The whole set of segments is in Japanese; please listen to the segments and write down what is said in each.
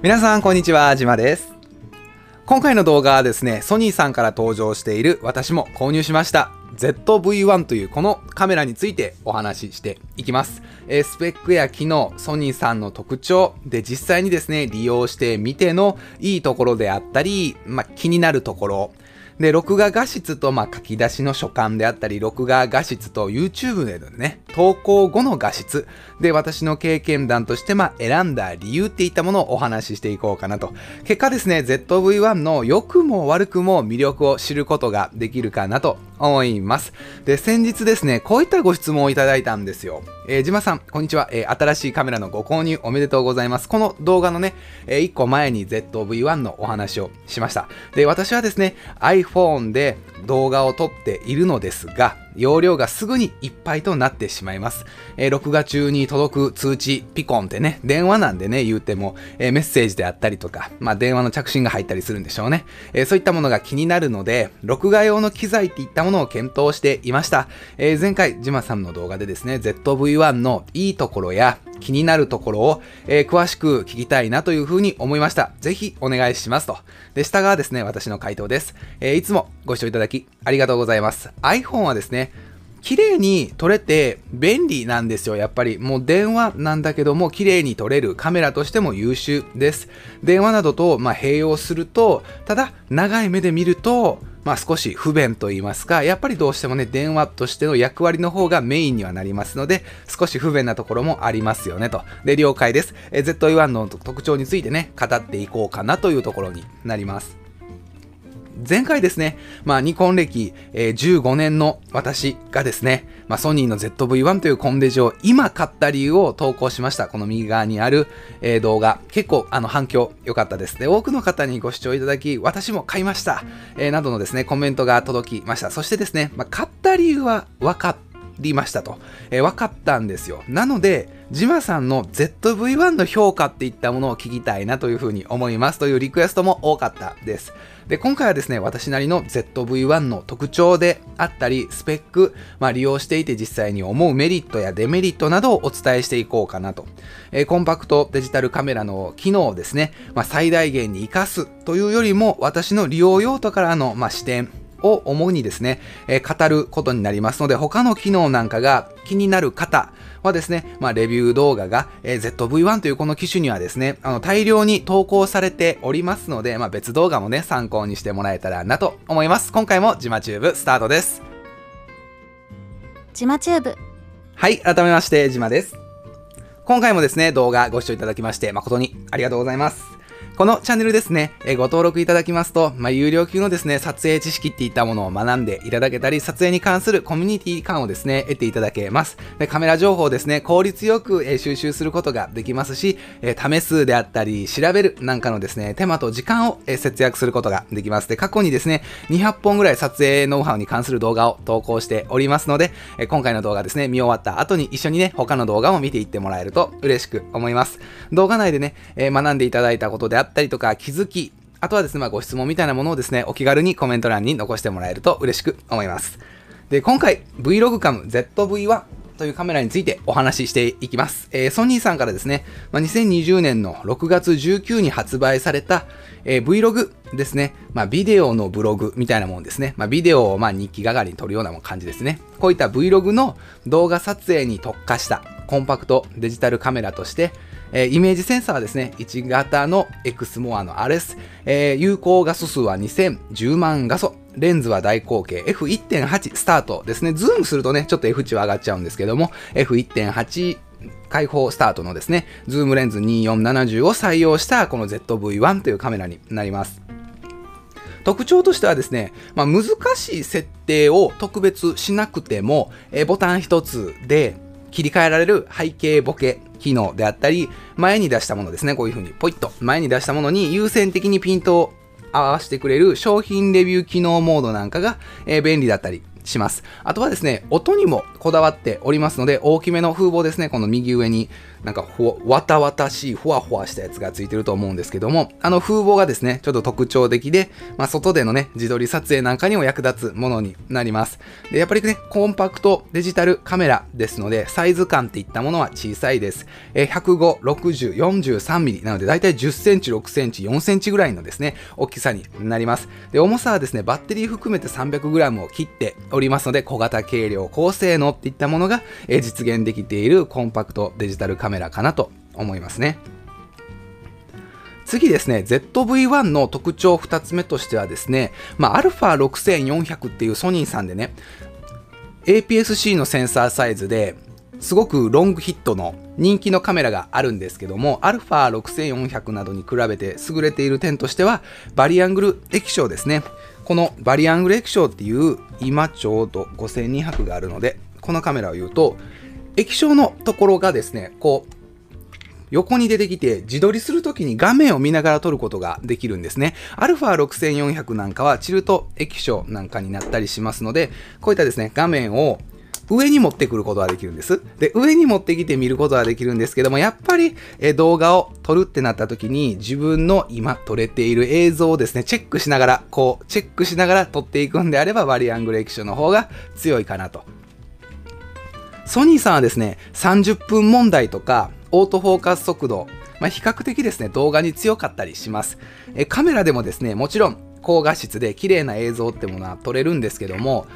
皆さんこんにちは、じまです。今回の動画はですね、ソニーさんから登場している私も購入しました。ZV-1 というこのカメラについてお話ししていきます。えースペックや機能、ソニーさんの特徴で実際にですね、利用してみてのいいところであったり、まあ、気になるところ、で、録画画質と、まあ、書き出しの書簡であったり、録画画質と YouTube でのね、投稿後の画質で、私の経験談として、まあ、選んだ理由っていったものをお話ししていこうかなと。結果ですね、ZV-1 の良くも悪くも魅力を知ることができるかなと思います。で、先日ですね、こういったご質問をいただいたんですよ。えー、じまさん、こんにちは、えー新しいカメラのご購入おめでとうございます。この動画のね、え1個前に ZV-1 のお話をしました。で、私はですね、iPhone で動画を撮っているのですが、容量がすぐにいっぱいとなってしまいます。えー録画中に届く通知、ピコンってね、電話なんでね、言うても、えーメッセージであったりとか、まあ電話の着信が入ったりするんでしょうね。えーそういったものが気になるので、録画用の機材っていったものを検討していました。え前回、ジマさんの動画でですね、ZV-1 のいいところや気になるところを、え詳しく聞きたいなというふうに思いました。ぜひお願いしますと。で、下がですね、私の回答です。えいつもご視聴いただきありがとうございます。iPhone はですね、綺麗に撮れて便利なんですよ。やっぱりもう電話なんだけども綺麗に撮れるカメラとしても優秀です。電話などとまあ併用すると、ただ長い目で見ると、まあ少し不便と言いますか、やっぱりどうしてもね、電話としての役割の方がメインにはなりますので、少し不便なところもありますよねと。で、了解です。え ZE1 の特徴についてね、語っていこうかなというところになります。前回ですね、まあ、ニコン歴、えー15年の私がですね、まあ、ソニーの ZV-1 というコンデジを今買った理由を投稿しました。この右側にある、えー動画。結構あの反響良かったです。で、多くの方にご視聴いただき、私も買いました。えーなどのですね、コメントが届きました。そしてですね、まあ、買った理由は分かったりましたと、えー分かったんですよ。なので、ジマさんの ZV-1 の評価っていったものを聞きたいなというふうに思いますというリクエストも多かったです。で、今回はですね、私なりの ZV-1 の特徴であったり、スペック、まあ、利用していて実際に思うメリットやデメリットなどをお伝えしていこうかなと。えーコンパクトデジタルカメラの機能をですね、まあ、最大限に活かすというよりも、私の利用用途からの、まあ、視点、を主にですね、えー語ることになりますので、他の機能なんかが気になる方はですね、まあ、レビュー動画が、えー ZV-1 というこの機種にはですね、あの大量に投稿されておりますので、まあ、別動画もね、参考にしてもらえたらなと思います。今回もジマチューブスタートです。ジマチューブはい、改めまして、ジマです。今回もですね、動画ご視聴いただきまして、誠にありがとうございます。このチャンネルですね、えご登録いただきますと、まあ、有料級のですね、撮影知識っていったものを学んでいただけたり、撮影に関するコミュニティ感をですね、得ていただけます。でカメラ情報をですね、効率よく、え収集することができますし、え試すであったり、調べるなんかのですね、手間と時間を、え節約することができます。で、過去にですね、200本ぐらい撮影ノウハウに関する動画を投稿しておりますので、え今回の動画ですね、見終わった後に一緒にね、他の動画も見ていってもらえると嬉しく思います。動画内でね、え学んでいただいたことであったったりとか、気づき、あとはですね、まあ、ご質問みたいなものをですね、お気軽にコメント欄に残してもらえると嬉しく思います。で、今回、Vlogcam ZV-1 というカメラについてお話ししていきます。えーソニーさんからですね、まあ、2020年の6月19に発売された、えー Vlog ですね。まあ、ビデオのブログみたいなもんですね。まあ、ビデオをまあ日記代わりに撮るような感じですね。こういった Vlog の動画撮影に特化したコンパクトデジタルカメラとして、えーイメージセンサーはですね、1型の Exmor の RS、えー有効画素数は2010万画素、レンズは大口径 F1.8 スタートですね。ズームするとね、ちょっと F 値は上がっちゃうんですけども、F1.8 開放スタートのですね、ズームレンズ2470を採用したこの ZV-1 というカメラになります。特徴としてはですね、まあ、難しい設定を特別しなくても、えボタン一つで切り替えられる背景ボケ機能であったり、前に出したものですね、こういうふうに。ポイッと。前に出したものに優先的にピントを合わせてくれる商品レビュー機能モードなんかが、えー便利だったりします。あとはですね、音にもこだわっておりますので、大きめの風防ですね、この右上になんかふわたわたしいふわふわしたやつがついてると思うんですけども、あの風防がですね、ちょっと特徴的で、まあ、外でのね、自撮り撮影なんかにも役立つものになります。で、やっぱりね、コンパクトデジタルカメラですので、サイズ感っていったものは小さいです。え105、60、43ミリなので、だいたい10センチ、6センチ、4センチぐらいのですね、大きさになります。で、重さはですね、バッテリー含めて 300g を切っておりますので、小型軽量、高性能っていったものが、え実現できているコンパクトデジタルカメラメラかなと思いますね。次ですね、ZV-1 の特徴2つ目としてはですね、まあ、α6400 っていうソニーさんでね、APS-C のセンサーサイズですごくロングヒットの人気のカメラがあるんですけども、α6400 などに比べて優れている点としては、バリアングル液晶ですね。このバリアングル液晶っていう今ちょうど5200があるので、このカメラを言うと、液晶のところがですね、こう、横に出てきて自撮りするときに画面を見ながら撮ることができるんですね。α6400 なんかはチルト液晶なんかになったりしますので、こういったですね、画面を上に持ってくることができるんです。で、上に持ってきて見ることができるんですけども、やっぱりえ動画を撮るってなった時に自分の今撮れている映像をですね、チェックしながら、こう、チェックしながら撮っていくんであれば、バリアングル液晶の方が強いかなと。ソニーさんはですね、30分問題とか、オートフォーカス速度、まあ、比較的ですね、動画に強かったりします。えカメラでもですね、もちろん高画質で綺麗な映像ってものは撮れるんですけども、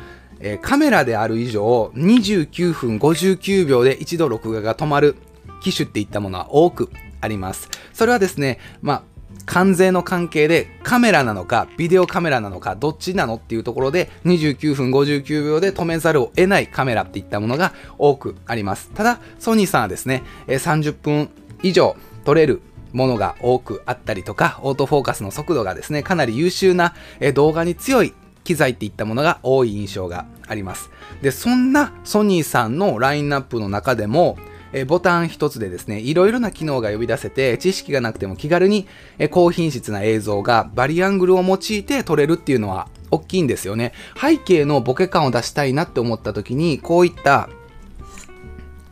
えカメラである以上、29分59秒で一度録画が止まる機種っていったものは多くあります。それはですね、まあ、関税の関係でカメラなのかビデオカメラなのかどっちなのっていうところで29分59秒で止めざるを得ないカメラっていったものが多くあります。ただソニーさんはですね30分以上撮れるものが多くあったりとかオートフォーカスの速度がですねかなり優秀な動画に強い機材っていったものが多い印象があります。でそんなソニーさんのラインナップの中でもえボタン一つでですね、いろいろな機能が呼び出せて、知識がなくても気軽に、え高品質な映像がバリアングルを用いて撮れるっていうのは大きいんですよね。背景のボケ感を出したいなって思った時に、こういった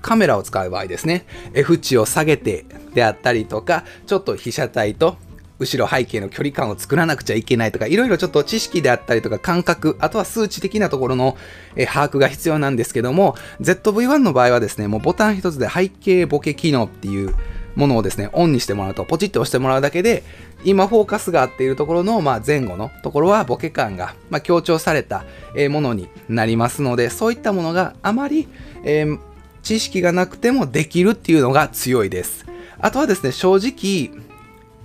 カメラを使う場合ですね、F 値を下げてであったりとか、ちょっと被写体と後ろ背景の距離感を作らなくちゃいけないとか、いろいろちょっと知識であったりとか感覚、あとは数値的なところの、え把握が必要なんですけども、ZV-1 の場合はですね、もうボタン一つで背景ボケ機能っていうものをですね、オンにしてもらうと、ポチッと押してもらうだけで、今フォーカスが合っているところの、まあ、前後のところはボケ感が、まあ、強調されたものになりますので、そういったものがあまり、えー、知識がなくてもできるっていうのが強いです。あとはですね、正直、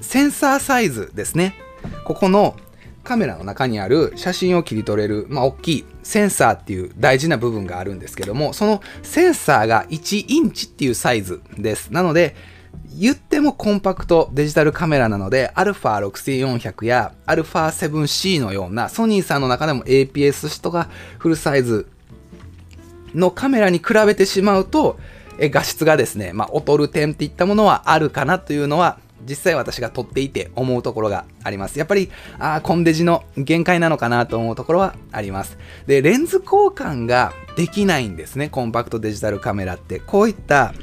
センサーサイズですね。ここのカメラの中にある写真を切り取れる、まあ、大きいセンサーっていう大事な部分があるんですけども、そのセンサーが1インチっていうサイズです。なので、言ってもコンパクトデジタルカメラなので、α6400 や α7C のようなソニーさんの中でも APS とかフルサイズのカメラに比べてしまうと、画質がですね、まあ、劣る点っていったものはあるかなというのは実際私が撮っていて思うところがあります。やっぱり、あ、コンデジの限界なのかなと思うところはあります。で、レンズ交換ができないんですね、コンパクトデジタルカメラって。こういった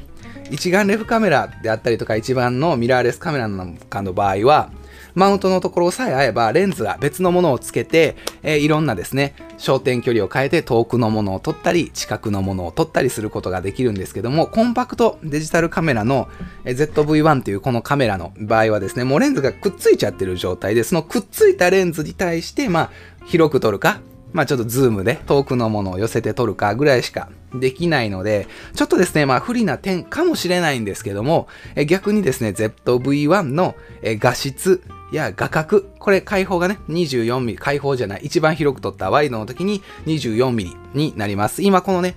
一眼レフカメラであったりとか一般のミラーレスカメラなんかの場合は、マウントのところさえ合えばレンズが別のものをつけて、えー、いろんなですね、焦点距離を変えて遠くのものを撮ったり、近くのものを撮ったりすることができるんですけども、コンパクトデジタルカメラの ZV-1 というこのカメラの場合はですね、もうレンズがくっついちゃってる状態で、そのくっついたレンズに対して、まあ、広く撮るか、まあちょっとズームで遠くのものを寄せて撮るかぐらいしかできないので、ちょっとですね、まあ不利な点かもしれないんですけども、逆にですね、ZV-1 の画質や画角、これ開放がね、24mm、開放じゃない、一番広く撮ったワイドの時に 24mm になります。今このね、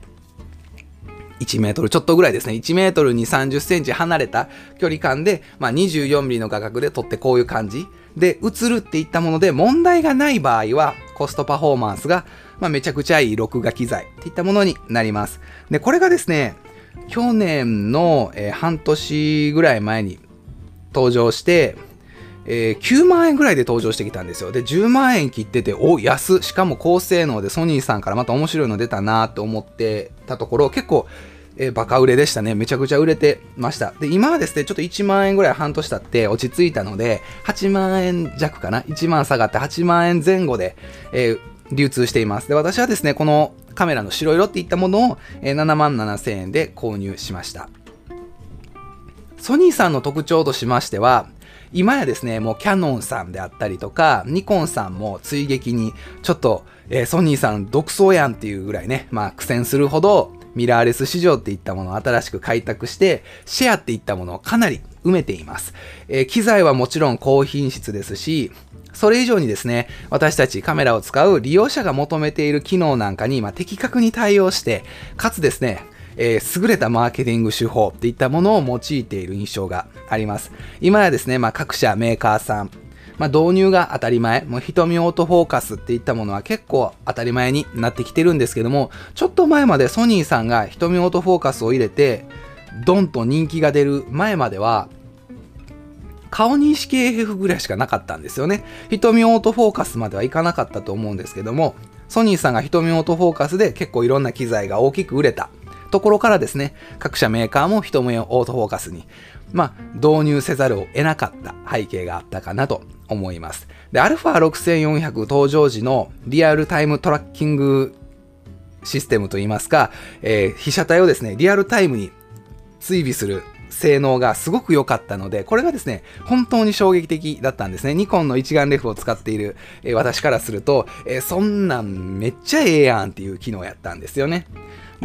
1メートルちょっとぐらいですね。1メートルに30センチ離れた距離感で、まあ、24ミリの画角で撮ってこういう感じで映るっていったもので問題がない場合はコストパフォーマンスが、まあ、めちゃくちゃいい録画機材っていったものになります。で、これがですね、去年の、えー、半年ぐらい前に登場して、えー、9万円ぐらいで登場してきたんですよ。で、10万円切ってて、お、安しかも高性能でソニーさんからまた面白いの出たなと思ってたところ、結構、えー、バカ売れでしたね。めちゃくちゃ売れてました。で、今はですね、ちょっと1万円ぐらい半年経って落ち着いたので、8万円弱かな ?1 万下がって8万円前後で、えー、流通しています。で、私はですね、このカメラの白色っていったものを、えー、7万7000円で購入しました。ソニーさんの特徴としましては、今やですね、もうキャノンさんであったりとか、ニコンさんも追撃に、ちょっと、えー、ソニーさん独走やんっていうぐらいね、まあ苦戦するほど、ミラーレス市場っていったものを新しく開拓して、シェアっていったものをかなり埋めています。えー、機材はもちろん高品質ですし、それ以上にですね、私たちカメラを使う利用者が求めている機能なんかに、まあ、的確に対応して、かつですね、えー、優れたマーケティング手法っていったものを用いている印象があります。今やですね、まあ、各社メーカーさん、まあ、導入が当たり前、もう瞳オートフォーカスっていったものは結構当たり前になってきてるんですけども、ちょっと前までソニーさんが瞳オートフォーカスを入れて、ドンと人気が出る前までは、顔認識 AF ぐらいしかなかったんですよね。瞳オートフォーカスまではいかなかったと思うんですけども、ソニーさんが瞳オートフォーカスで結構いろんな機材が大きく売れたところからですね、各社メーカーも瞳オートフォーカスに、まあ、導入せざるを得なかった背景があったかなと思います。で、α6400 登場時のリアルタイムトラッキングシステムといいますか、えー、被写体をですね、リアルタイムに追尾する性能がすごく良かったので、これがですね、本当に衝撃的だったんですね。ニコンの一眼レフを使っている、えー、私からすると、えー、そんなんめっちゃええやんっていう機能やったんですよね。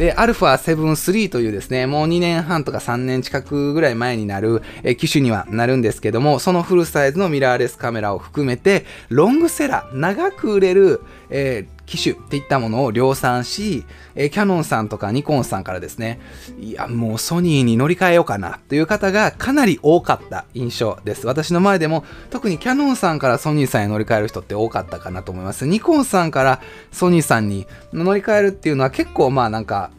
で、α7-3 というですね、もう2年半とか3年近くぐらい前になる、え機種にはなるんですけども、そのフルサイズのミラーレスカメラを含めて、ロングセラー、長く売れる、えー、機種っていったものを量産し、え、キャノンさんとかニコンさんからですね、いや、もうソニーに乗り換えようかなという方がかなり多かった印象です。私の前でも特にキャノンさんからソニーさんへ乗り換える人って多かったかなと思います。ニコンさんからソニーさんに乗り換えるっていうのは結構まあなんか、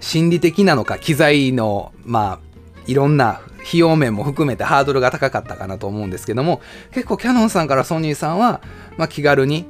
心理的なのか、機材の、まあ、いろんな費用面も含めてハードルが高かったかなと思うんですけども、結構キャノンさんからソニーさんは、まあ、気軽に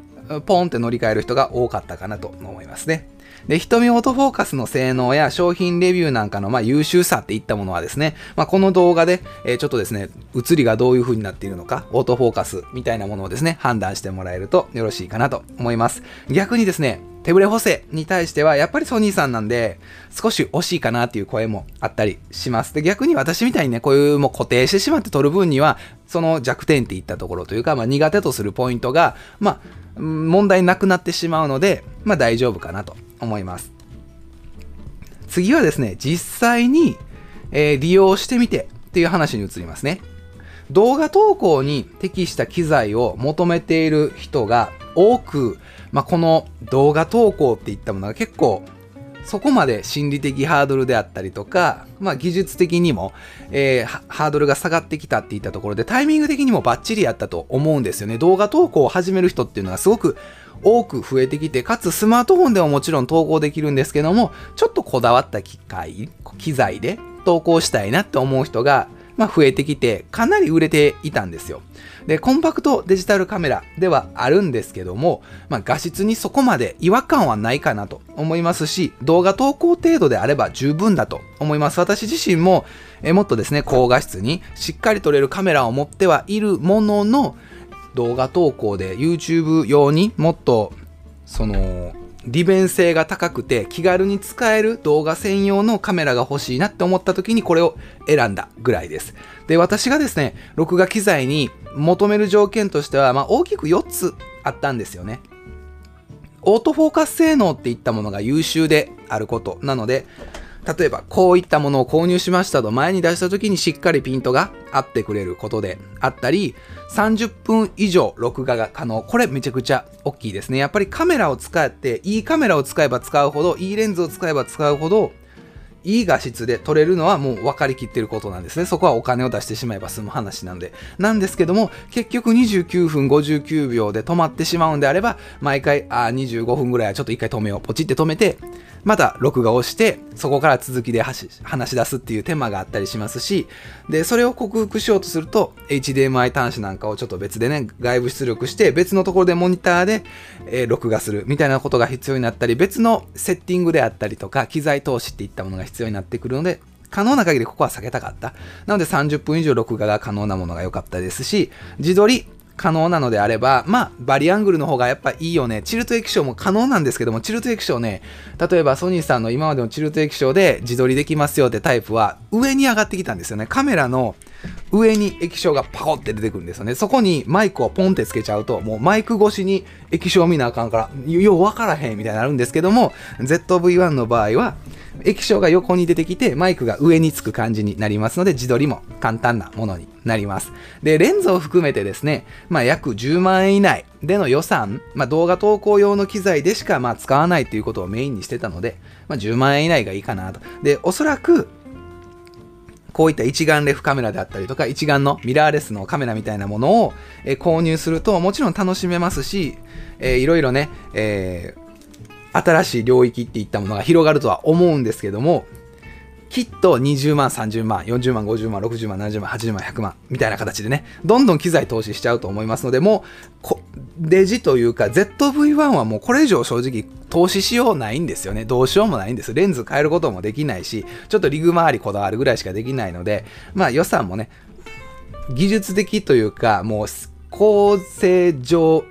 ポンって乗り換える人が多かったかなと思いますね。で、瞳オートフォーカスの性能や商品レビューなんかのまあ優秀さっていったものはですね、まあ、この動画で、えー、ちょっとですね、映りがどういう風になっているのか、オートフォーカスみたいなものをですね、判断してもらえるとよろしいかなと思います。逆にですね、手ぶれ補正に対しては、やっぱりソニーさんなんで、少し惜しいかなっていう声もあったりします。で、逆に私みたいにね、こういうもう固定してしまって取る分には、その弱点っていったところというか、まあ苦手とするポイントが、まあ、問題なくなってしまうので、まあ大丈夫かなと思います。次はですね、実際に、えー、利用してみてっていう話に移りますね。動画投稿に適した機材を求めている人が多くまあ、この動画投稿っていったものが結構そこまで心理的ハードルであったりとか、まあ、技術的にも、えー、ハードルが下がってきたっていったところでタイミング的にもバッチリやったと思うんですよね。動画投稿を始める人っていうのがすごく多く増えてきて、かつスマートフォンでももちろん投稿できるんですけども、ちょっとこだわった機械、機材で投稿したいなって思う人がまあ、増えてきて、かなり売れていたんですよ。で、コンパクトデジタルカメラではあるんですけども、まあ、画質にそこまで違和感はないかなと思いますし、動画投稿程度であれば十分だと思います。私自身も、えもっとですね、高画質にしっかり撮れるカメラを持ってはいるものの、動画投稿で YouTube 用にもっと、その、利便性が高くて気軽に使える動画専用のカメラが欲しいなって思った時にこれを選んだぐらいです。で、私がですね、録画機材に求める条件としては、まあ、大きく4つあったんですよね。オートフォーカス性能っていったものが優秀であることなので、例えばこういったものを購入しましたと前に出した時にしっかりピントが合ってくれることであったり、30分以上録画が可能。これめちゃくちゃ大きいですね。やっぱりカメラを使って、いいカメラを使えば使うほど、いいレンズを使えば使うほど、いい画質で撮れるのはもう分かりきってることなんですね。そこはお金を出してしまえば済む話なんで。なんですけども、結局29分59秒で止まってしまうんであれば、毎回、あ、25分ぐらいはちょっと一回止めよう。ポチって止めて、また録画をしてそこから続きで話し出すっていう手間があったりしますしでそれを克服しようとすると HDMI 端子なんかをちょっと別でね外部出力して別のところでモニターで、えー、録画するみたいなことが必要になったり別のセッティングであったりとか機材投資っていったものが必要になってくるので可能な限りここは避けたかった。なので30分以上録画が可能なものが良かったですし、自撮り可能なのであれば、まあ、バリアングルの方がやっぱいいよね。チルト液晶も可能なんですけども、チルト液晶ね、例えばソニーさんの今までのチルト液晶で自撮りできますよってタイプは上に上がってきたんですよね。カメラの上に液晶がパコって出てくるんですよね。そこにマイクをポンってつけちゃうと、もうマイク越しに液晶見なあかんから、ようわからへんみたいになるんですけども、ZV-1 の場合は、液晶が横に出てきて、マイクが上につく感じになりますので、自撮りも簡単なものになります。で、レンズを含めてですね、まあ、約10万円以内での予算、まあ、動画投稿用の機材でしかまあ使わないということをメインにしてたので、まあ、10万円以内がいいかなと。で、おそらく、こういった一眼レフカメラであったりとか、一眼のミラーレスのカメラみたいなものを、え購入すると、もちろん楽しめますし、えー、いろいろね、えー新しい領域っていったものが広がるとは思うんですけども、きっと20万、30万、40万、50万、60万、70万、80万、100万みたいな形でね、どんどん機材投資しちゃうと思いますので、もう、デジというか ZV-1 はもうこれ以上正直投資しようないんですよね。どうしようもないんです。レンズ変えることもできないし、ちょっとリグ周りこだわるぐらいしかできないので、まあ予算もね、技術的というか、もう構成上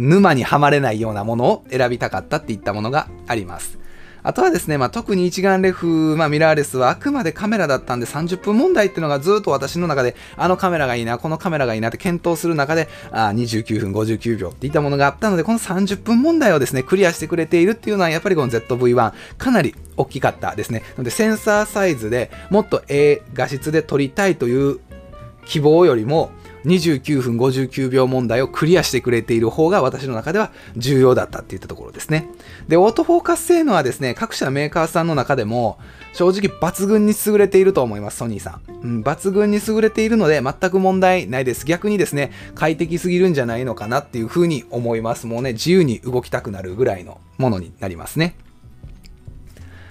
沼にはまれないようなものを選びたかったっていったものがあります。あとはですね、まあ、特に一眼レフ、まあ、ミラーレスはあくまでカメラだったんで30分問題っていうのがずっと私の中であのカメラがいいな、このカメラがいいなって検討する中であ29分59秒っていったものがあったのでこの30分問題をですね、クリアしてくれているっていうのはやっぱりこの ZV-1 かなり大きかったですね。なのでセンサーサイズでもっとええ画質で撮りたいという希望よりも29分59秒問題をクリアしてくれている方が私の中では重要だったっていったところですね。で、オートフォーカス性能はですね、各社メーカーさんの中でも正直抜群に優れていると思います、ソニーさん。うん、抜群に優れているので全く問題ないです。逆にですね、快適すぎるんじゃないのかなっていうふうに思います。もうね、自由に動きたくなるぐらいのものになりますね。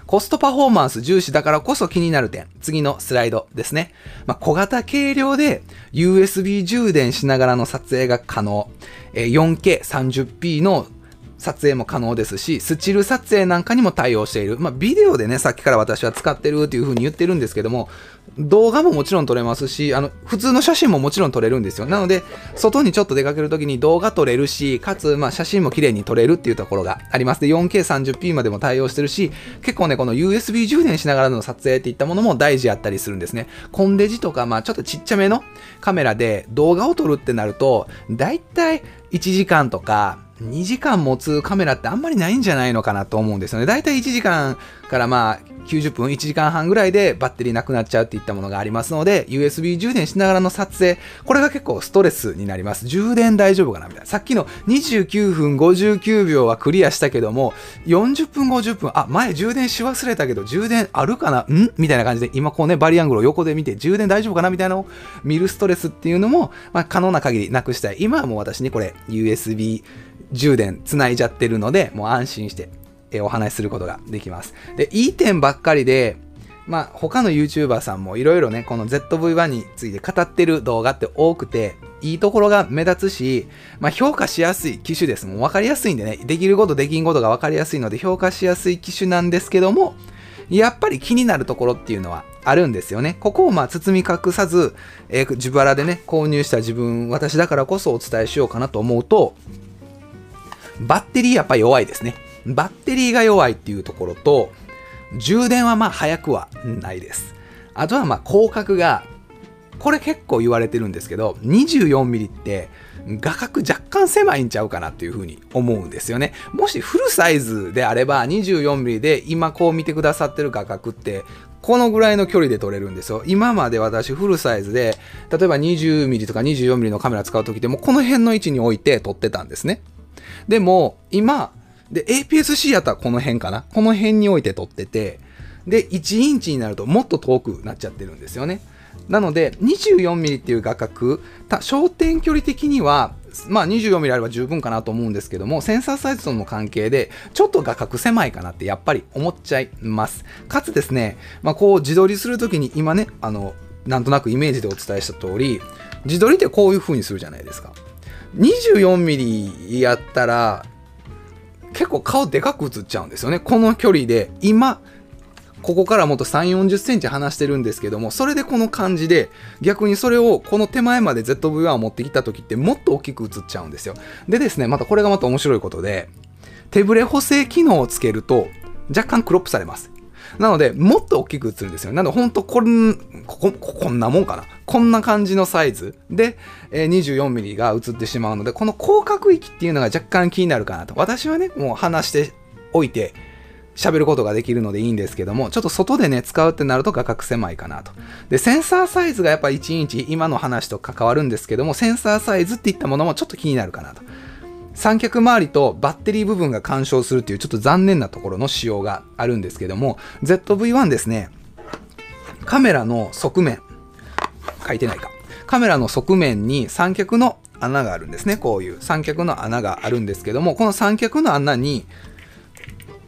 コストパフォーマンス重視だからこそ気になる点。次のスライドですね。まあ、小型軽量で USB 充電しながらの撮影が可能。え 4K30p の撮影も可能ですし、スチール撮影なんかにも対応している。まあ、ビデオでね、さっきから私は使ってるっていう風に言ってるんですけども、動画ももちろん撮れますし、あの、普通の写真ももちろん撮れるんですよ。なので、外にちょっと出かけるときに動画撮れるし、かつ、まあ、写真も綺麗に撮れるっていうところがあります。で、4K30p までも対応してるし、結構ね、この USB 充電しながらの撮影っていったものも大事やったりするんですね。コンデジとか、まあ、ちょっとちっちゃめのカメラで動画を撮るってなると、だいたい1時間とか、2時間持つカメラってあんまりないんじゃないのかなと思うんですよね。だいたい1時間からまあ90分、1時間半ぐらいでバッテリーなくなっちゃうっていったものがありますので、USB 充電しながらの撮影、これが結構ストレスになります。充電大丈夫かなみたいな。さっきの29分59秒はクリアしたけども、40分50分、あ、前充電し忘れたけど、充電あるかな？ん？みたいな感じで、今こうね、バリアングルを横で見て、充電大丈夫かなみたいなのを見るストレスっていうのも、まあ、可能な限りなくしたい。今はもう私にこれ、USB 充電つないじゃってるので、もう安心してえお話しすることができます。で、いい点ばっかりで、まあ、他の YouTuber さんもいろいろね、この ZV-1 について語ってる動画って多くて、いいところが目立つし、まあ、評価しやすい機種です。もう分かりやすいんでね、できること、できんことが分かりやすいので、評価しやすい機種なんですけども、やっぱり気になるところっていうのはあるんですよね。ここをまあ包み隠さず、えー、自腹でね、購入した自分、私だからこそお伝えしようかなと思うと、バッテリーやっぱ弱いですね。バッテリーが弱いっていうところと、充電はまあ早くはないです。あとはまあ広角が、これ結構言われてるんですけど、24mm って画角若干狭いんちゃうかなっていうふうに思うんですよね。もしフルサイズであれば 24mm で今こう見てくださってる画角ってこのぐらいの距離で撮れるんですよ。今まで私フルサイズで例えば 20mm とか 24mm のカメラ使う時でもこの辺の位置に置いて撮ってたんですね。でも今で、APS-C やったらこの辺かな？この辺に置いて撮ってて、で、1インチになるともっと遠くなっちゃってるんですよね。なので 24mm っていう画角焦点距離的にはまあ 24mm あれば十分かなと思うんですけどもセンサーサイズとの関係でちょっと画角狭いかなってやっぱり思っちゃいますかつですね、まあ、こう自撮りするときに今ねあのなんとなくイメージでお伝えした通り自撮りってこういう風にするじゃないですか 24mm やったら結構顔でかく映っちゃうんですよねこの距離で今ここからもっと3、40センチ離してるんですけども、それでこの感じで、逆にそれをこの手前まで ZV-1 を持ってきた時ってもっと大きく映っちゃうんですよ。でですね、またこれがまた面白いことで、手ブレ補正機能をつけると、若干クロップされます。なので、もっと大きく映るんですよ。なので、ほんとこん、ここんなもんかな。こんな感じのサイズで、えー、24mm が映ってしまうので、この広角域っていうのが若干気になるかなと。私はね、もう話しておいて、喋ることができるのでいいんですけども、ちょっと外でね、使うってなると画角狭いかなと。で、センサーサイズがやっぱ1インチ、今の話と関わるんですけども、センサーサイズっていったものもちょっと気になるかなと。三脚周りとバッテリー部分が干渉するっていうちょっと残念なところの仕様があるんですけども、ZV-1 ですね、カメラの側面、書いてないか。カメラの側面に三脚の穴があるんですね。こういう三脚の穴があるんですけども、この三脚の穴に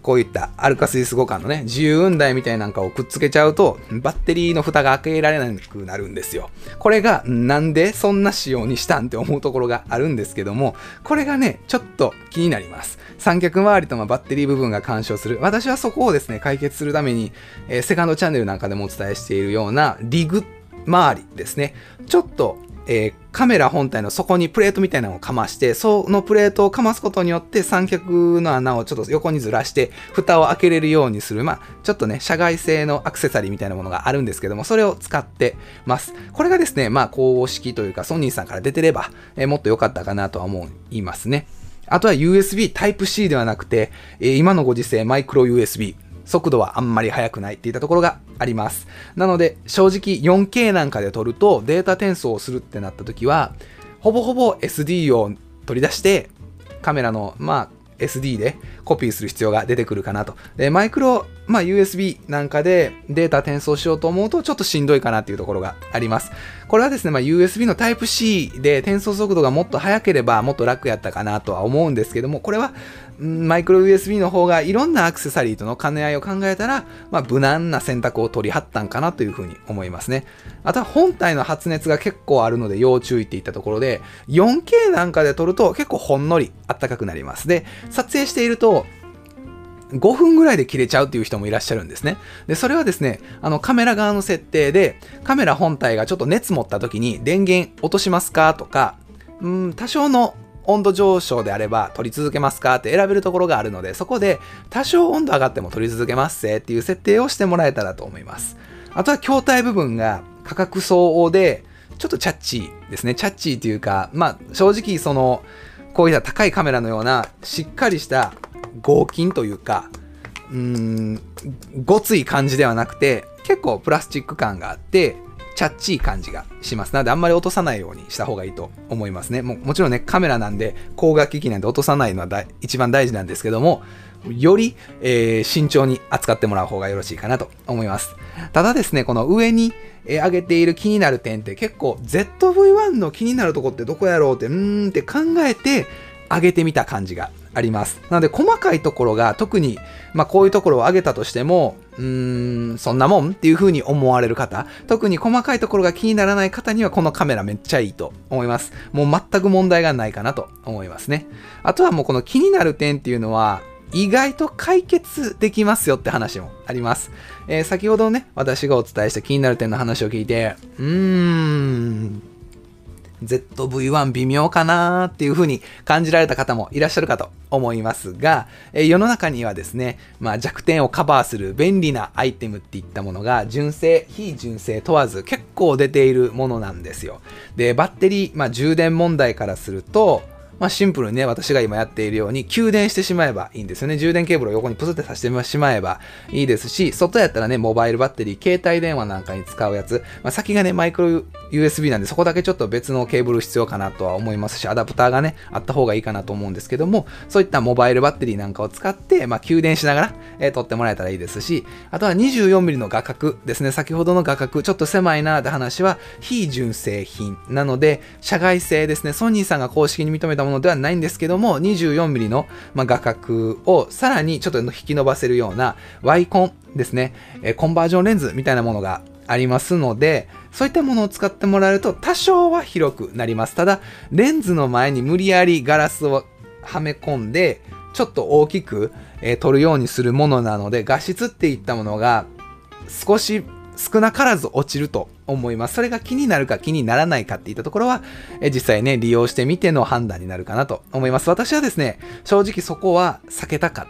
こういったアルカスイス互換のね、自由運台みたいなんかをくっつけちゃうと、バッテリーの蓋が開けられなくなるんですよ。これが、なんでそんな仕様にしたんって思うところがあるんですけども、これがね、ちょっと気になります。三脚周りとバッテリー部分が干渉する。私はそこをですね、解決するために、えー、セカンドチャンネルなんかでもお伝えしているようなリグ周りですね。ちょっとえー、カメラ本体の底にプレートみたいなのをかまして、そのプレートをかますことによって三脚の穴をちょっと横にずらして、蓋を開けれるようにする、まあ、ちょっとね、社外製のアクセサリーみたいなものがあるんですけども、それを使ってます。これがですね、まあ、公式というか、ソニーさんから出てれば、えー、もっと良かったかなとは思いますね。あとは USB Type-C ではなくて、えー、今のご時世マイクロ USB。速度はあんまり速くないっていったところがあります。なので、正直 4K なんかで撮るとデータ転送をするってなった時は、ほぼほぼ SD を取り出して、カメラの、まあ、SD でコピーする必要が出てくるかなと。で、マイクロ、まあ、USB なんかでデータ転送しようと思うとちょっとしんどいかなっていうところがあります。これはですね、まあ、USB の Type-C で転送速度がもっと速ければもっと楽やったかなとは思うんですけども、これはマイクロ USB の方がいろんなアクセサリーとの兼ね合いを考えたら、まあ、無難な選択を取りはったんかなというふうに思いますね。あとは本体の発熱が結構あるので要注意っていったところで、4K なんかで撮ると結構ほんのりあったかくなります。で、撮影していると、5分ぐらいで切れちゃうっていう人もいらっしゃるんですね。で、それはですね、あのカメラ側の設定で、カメラ本体がちょっと熱持った時に電源落としますかとか、うん、多少の温度上昇であれば取り続けますかって選べるところがあるので、そこで多少温度上がっても取り続けますぜっていう設定をしてもらえたらと思います。あとは筐体部分が価格相応で、ちょっとチャッチーですね。チャッチーというか、まあ正直その、こういった高いカメラのようなしっかりした合金というか、うーん、ごつい感じではなくて、結構プラスチック感があって、チャッチー感じがします。なのであんまり落とさないようにした方がいいと思いますね。ももちろんね、カメラなんで、光学機器なんで落とさないのは一番大事なんですけども、より、えー、慎重に扱ってもらう方がよろしいかなと思います。ただですね、この上に、えー、上げている気になる点って結構 ZV-1 の気になるとこってどこやろうって、うーんって考えて上げてみた感じがあります。なので細かいところが特に、まあこういうところを上げたとしても、うーん、そんなもんっていう風に思われる方、特に細かいところが気にならない方にはこのカメラめっちゃいいと思います。もう全く問題がないかなと思いますね。あとはもうこの気になる点っていうのは、意外と解決できますよって話もあります。えー、先ほどね、私がお伝えした気になる点の話を聞いて、うーん、ZV-1 微妙かなっていう風に感じられた方もいらっしゃるかと思いますが、え世の中にはですね、まあ、弱点をカバーする便利なアイテムっていったものが純正、非純正問わず結構出ているものなんですよ。で、バッテリー、まあ、充電問題からすると、まあ、シンプルにね、私が今やっているように、給電してしまえばいいんですよね。充電ケーブルを横にプスって挿してしまえばいいですし、外やったらね、モバイルバッテリー、携帯電話なんかに使うやつ、まあ、先がね、マイクロ USB なんで、そこだけちょっと別のケーブル必要かなとは思いますし、アダプターがね、あった方がいいかなと思うんですけども、そういったモバイルバッテリーなんかを使って、まあ、給電しながら、えー、撮ってもらえたらいいですし、あとは 24mm の画角ですね、先ほどの画角、ちょっと狭いなーって話は、非純正品なので、社外製ですね、ソニーさんが公式に認めたもののではないんですけども、24mm の、ま、画角をさらにちょっと引き伸ばせるような、ワイコンですね、え、コンバージョンレンズみたいなものがありますので、そういったものを使ってもらえると多少は広くなります。ただ、レンズの前に無理やりガラスをはめ込んで、ちょっと大きく、えー、撮るようにするものなので、画質っていったものが少し少なからず落ちると思います。それが気になるか気にならないかっていったところは、え実際ね、利用してみての判断になるかなと思います。私はですね、正直そこは避けたかっ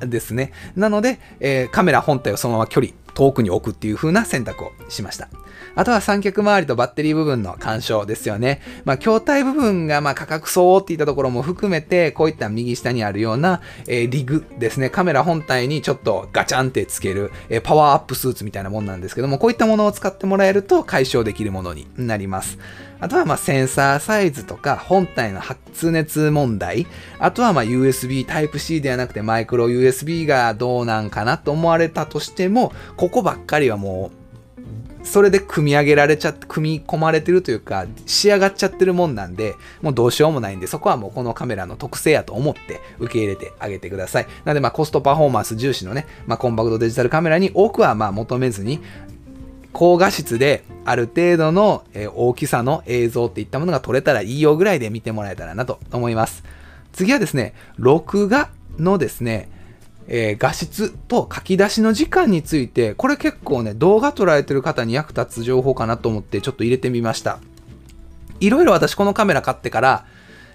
たですね。なので、えー、カメラ本体をそのまま距離遠くに置くっていう風な選択をしました。あとは三脚周りとバッテリー部分の干渉ですよね。まあ、筐体部分がまあ価格相応っていったところも含めて、こういった右下にあるような、えー、リグですね。カメラ本体にちょっとガチャンってつける、えー、パワーアップスーツみたいなもんなんですけども、こういったものを使ってもらえると解消できるものになります。あとはまあセンサーサイズとか本体の発熱問題、あとはまあ USB Type-C ではなくてマイクロ USB がどうなんかなと思われたとしても、ここばっかりはもうそれで組み上げられちゃって、組み込まれてるというか、仕上がっちゃってるもんなんで、もうどうしようもないんで、そこはもうこのカメラの特性やと思って受け入れてあげてください。なので、まあコストパフォーマンス重視のね、まあコンパクトデジタルカメラに多くはまあ求めずに、高画質である程度の大きさの映像っていったものが撮れたらいいよぐらいで見てもらえたらなと思います。次はですね、録画のですね、えー、画質と書き出しの時間について、これ結構ね、動画撮られてる方に役立つ情報かなと思ってちょっと入れてみました。いろいろ私このカメラ買ってから、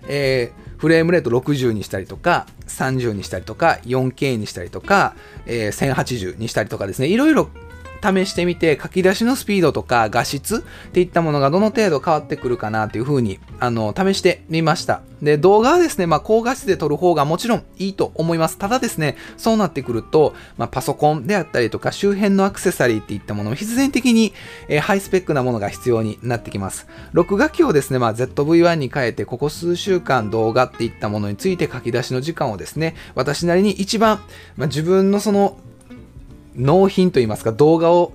えー、フレームレート60にしたりとか、30にしたりとか、4K にしたりとか、えー、1080にしたりとかですね、いろいろ試してみて、書き出しのスピードとか画質っていったものがどの程度変わってくるかなというふうに、あの、試してみました。で、動画はですね、まあ、高画質で撮る方がもちろんいいと思います。ただですね、そうなってくると、まあ、パソコンであったりとか、周辺のアクセサリーっていったものも必然的に、えー、ハイスペックなものが必要になってきます。録画機をですね、まあ、ZV-1 に変えて、ここ数週間動画っていったものについて書き出しの時間をですね、私なりに一番、まあ、自分のその納品といいますか動画を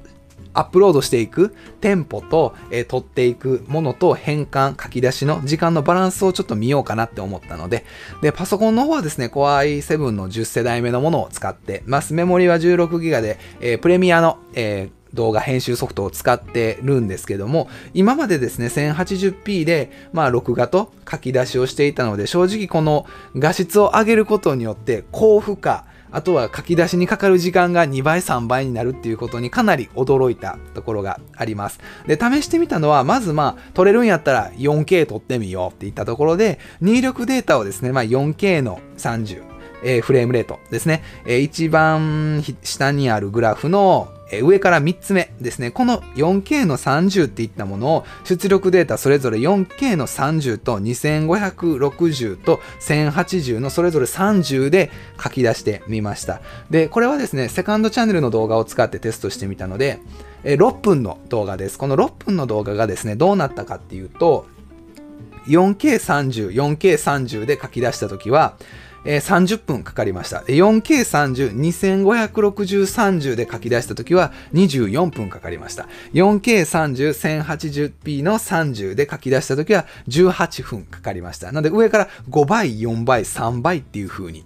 アップロードしていくテンポと、えー、撮っていくものと変換、書き出しの時間のバランスをちょっと見ようかなって思ったので、で、パソコンの方はですね、Core i7 の10世代目のものを使ってます。メモリは 16GB で、えー、プレミアの、えー動画編集ソフトを使ってるんですけども、今までですね、1080p で、まあ、録画と書き出しをしていたので、正直この画質を上げることによって、高負荷、あとは書き出しにかかる時間が2倍3倍になるっていうことにかなり驚いたところがあります。で、試してみたのは、まずまあ、撮れるんやったら 4K 撮ってみようって言ったところで、入力データをですね、まあ 4K の30、えー、フレームレートですね、えー、一番下にあるグラフのえ上から3つ目ですね。この 4K の30っていったものを出力データそれぞれ 4K の30と2560と1080のそれぞれ30で書き出してみました。で、これはですね、セカンドチャンネルの動画を使ってテストしてみたので、え6分の動画です。この6分の動画がですね、どうなったかっていうと、4K30、4K30 で書き出したときは、えー、30分かかりました。4K30、2560-30で書き出した時は24分かかりました。4K30、1080p の30で書き出した時は18分かかりました。なので上から5倍、4倍、3倍っていう風に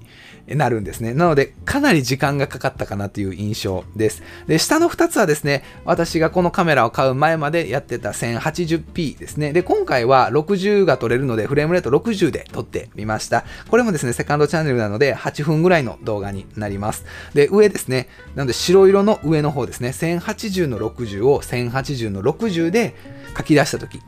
なるんですね。なので、かなり時間がかかったかなという印象です。で、下の2つはですね、私がこのカメラを買う前までやってた 1080p ですね。で、今回は60が撮れるので、フレームレート60で撮ってみました。これもですね、セカンドチャンネルなので、8分ぐらいの動画になります。で、上ですね、なので白色の上の方ですね、1080の60を1080の60で書き出したとき、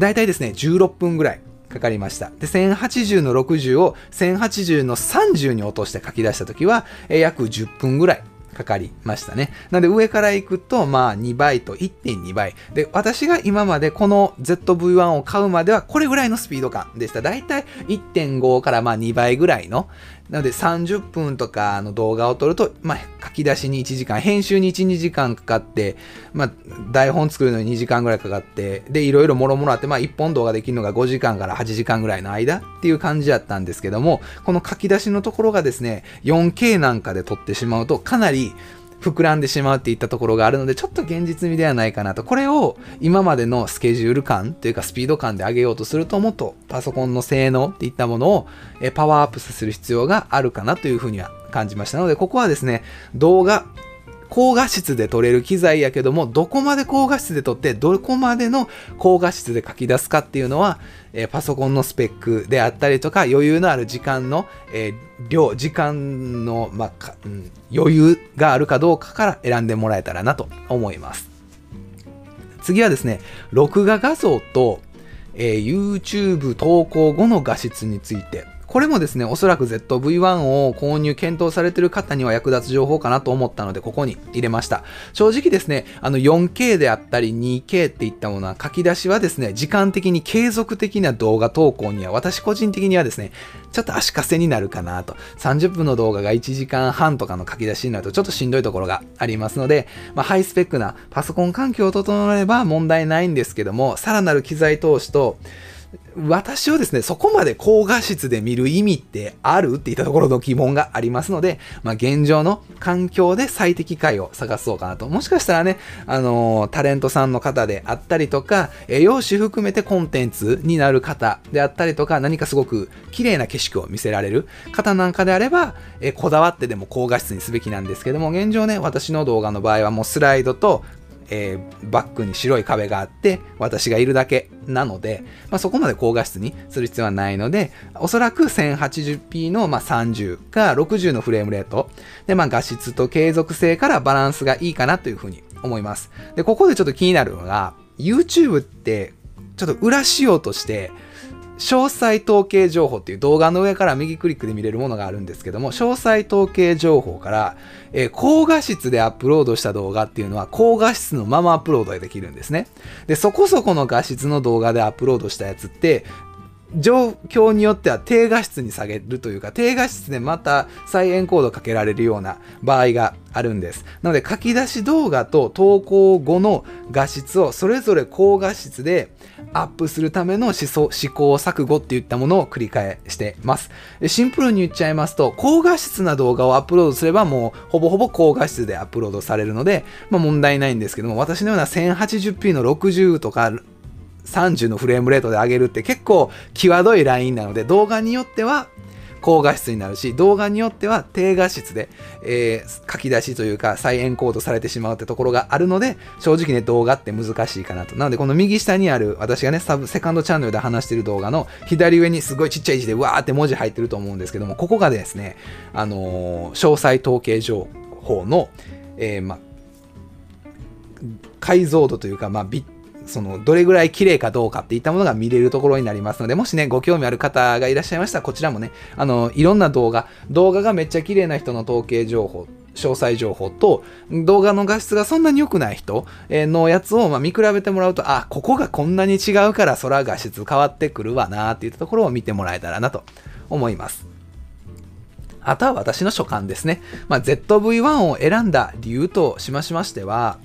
大体ですね、16分ぐらいかかりました。で、1080の60を1080の30に落として書き出した時は、え約10分ぐらいかかりましたね。なので上から行くと、まあ2倍と1.2倍。で、私が今までこの ZV-1 を買うまではこれぐらいのスピード感でした。だいたい1.5からまあ2倍ぐらいの。なので30分とかの動画を撮ると、まあ書き出しに1時間、編集に1、2時間かかって、まあ台本作るのに2時間ぐらいかかって、で、いろいろもろもろあって、まあ1本動画できるのが5時間から8時間ぐらいの間っていう感じだったんですけども、この書き出しのところがですね、4K なんかで撮ってしまうとかなり膨らんでしまうっていったところがあるので、ちょっと現実味ではないかなと。これを今までのスケジュール感というかスピード感で上げようとすると、もっとパソコンの性能っていったものをパワーアップさせる必要があるかなというふうには感じましたので、ここはですね、動画高画質で撮れる機材やけども、どこまで高画質で撮って、どこまでの高画質で書き出すかっていうのは、えー、パソコンのスペックであったりとか、余裕のある時間の、えー、量、時間の、まあうん、余裕があるかどうかから選んでもらえたらなと思います。次はですね、録画画像と、えー、YouTube 投稿後の画質についてこれもですね、おそらく ZV-1 を購入検討されている方には役立つ情報かなと思ったので、ここに入れました。正直ですね、あの 4K であったり 2K っていったものは書き出しはですね、時間的に継続的な動画投稿には、私個人的にはですね、ちょっと足かせになるかなと。30分の動画が1時間半とかの書き出しになるとちょっとしんどいところがありますので、まあ、ハイスペックなパソコン環境を整えれば問題ないんですけども、さらなる機材投資と、私をですね、そこまで高画質で見る意味ってある？っていったところの疑問がありますので、まあ、現状の環境で最適解を探そうかなと。もしかしたらね、あのー、タレントさんの方であったりとか、栄養士含めてコンテンツになる方であったりとか、何かすごく綺麗な景色を見せられる方なんかであれば、えこだわってでも高画質にすべきなんですけども、現状ね、私の動画の場合はもうスライドとえー、バックに白い壁があって、私がいるだけなので、まあ、そこまで高画質にする必要はないので、おそらく 1080p の、まあ、30か60のフレームレート、で、まあ、画質と継続性からバランスがいいかなというふうに思います。で、ここでちょっと気になるのが、YouTube って、ちょっと裏仕様として、詳細統計情報っていう動画の上から右クリックで見れるものがあるんですけども、詳細統計情報から、えー、高画質でアップロードした動画っていうのは高画質のままアップロードができるんですね。で、そこそこの画質の動画でアップロードしたやつって、状況によっては低画質に下げるというか、低画質でまた再エンコードかけられるような場合があるんです。なので書き出し動画と投稿後の画質をそれぞれ高画質でアップするための思想試行錯誤っていったものを繰り返してます。シンプルに言っちゃいますと、高画質な動画をアップロードすればもうほぼほぼ高画質でアップロードされるので、まあ問題ないんですけども、私のような 1080p の60とか30のフレームレートで上げるって結構際どいラインなので動画によっては高画質になるし動画によっては低画質で、えー、書き出しというか再エンコードされてしまうってところがあるので正直ね動画って難しいかなと。なのでこの右下にある私がねサブセカンドチャンネルで話してる動画の左上にすごいちっちゃい字でわーって文字入ってると思うんですけどもここがですねあのー、詳細統計情報の、えー、ま解像度というか、まあ、ビッその、どれぐらい綺麗かどうかっていったものが見れるところになりますので、もしね、ご興味ある方がいらっしゃいましたら、こちらもね、あの、いろんな動画、動画がめっちゃ綺麗な人の統計情報、詳細情報と動画の画質がそんなに良くない人のやつをま見比べてもらうと、あ、ここがこんなに違うからそら画質変わってくるわなっていったところを見てもらえたらなと思います。あとは私の所感ですね。まあ、ZV-1 を選んだ理由としましましては、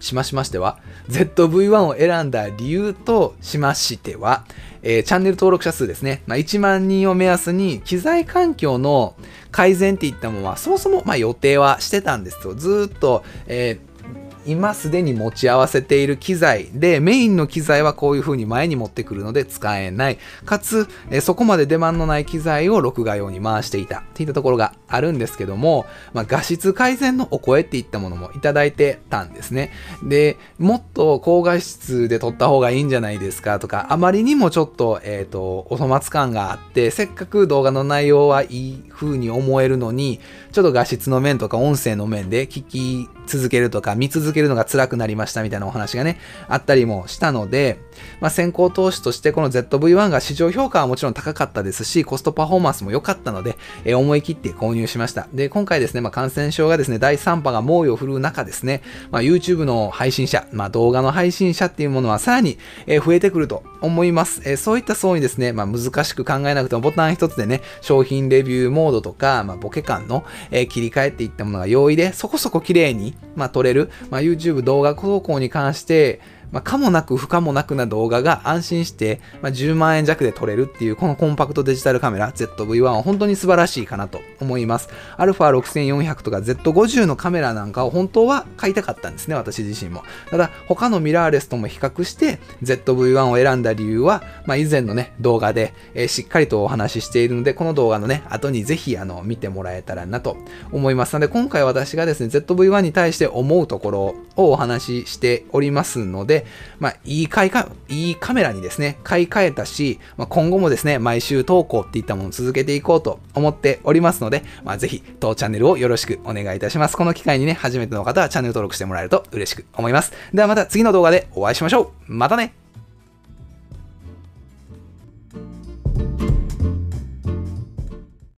しましましては、ZV-1 を選んだ理由としましては、えー、チャンネル登録者数ですね。まあ、1万人を目安に、機材環境の改善っていったものは、そもそもま予定はしてたんですよ。ずっと、えー今すでに持ち合わせている機材で、メインの機材はこういう風に前に持ってくるので使えない。かつ、えそこまで出番のない機材を録画用に回していたっていったところがあるんですけども、まあ、画質改善のお声っていったものもいただいてたんですね。で、もっと高画質で撮った方がいいんじゃないですかとか、あまりにもちょっと、えっ、ー、と、お粗末感があって、せっかく動画の内容はいい風に思えるのに、ちょっと画質の面とか音声の面で聞き続けるとか見続けるのが辛くなりましたみたいなお話がね、あったりもしたので、まあ、先行投資としてこの ZV-1 が市場評価はもちろん高かったですし、コストパフォーマンスも良かったので、えー、思い切って購入しました。で、今回ですね、まあ、感染症がですね、第3波が猛威を振るう中ですね、まあ、YouTube の配信者、まあ、動画の配信者っていうものはさらに、えー、増えてくると思います。えー、そういった層にですね、まあ、難しく考えなくてもボタン一つでね、商品レビューモードとか、まあ、ボケ感の、えー、切り替えっていったものが容易で、そこそこ綺麗に、まあ、撮れる、まあ、YouTube 動画投稿に関して、まあ、かもなく不可もなくな動画が安心して、まあ、10万円弱で撮れるっていうこのコンパクトデジタルカメラ ZV-1 は本当に素晴らしいかなと思います。α6400 とか Z50 のカメラなんかを本当は買いたかったんですね、私自身も。ただ他のミラーレスとも比較して ZV-1 を選んだ理由は、まあ、以前のね、動画で、えー、しっかりとお話ししているので、この動画のね、後にぜひあの見てもらえたらなと思いますので、今回私がですね、ZV-1 に対して思うところをお話ししておりますのでで、まあ、いい買いか、いいカメラにですね、買い替えたし、まあ、今後もですね、毎週投稿っていったものを続けていこうと思っておりますので、まあ、ぜひ、当チャンネルをよろしくお願いいたします。この機会にね、初めての方はチャンネル登録してもらえると嬉しく思います。ではまた次の動画でお会いしましょう。またね